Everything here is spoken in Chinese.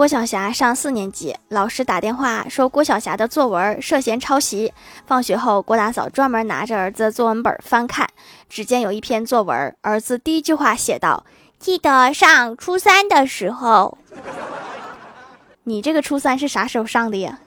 郭晓霞上四年级，老师打电话说郭晓霞的作文涉嫌抄袭。放学后，郭大嫂专门拿着儿子作文本翻看，只见有一篇作文，儿子第一句话写道：记得上初三的时候，你这个初三是啥时候上的呀？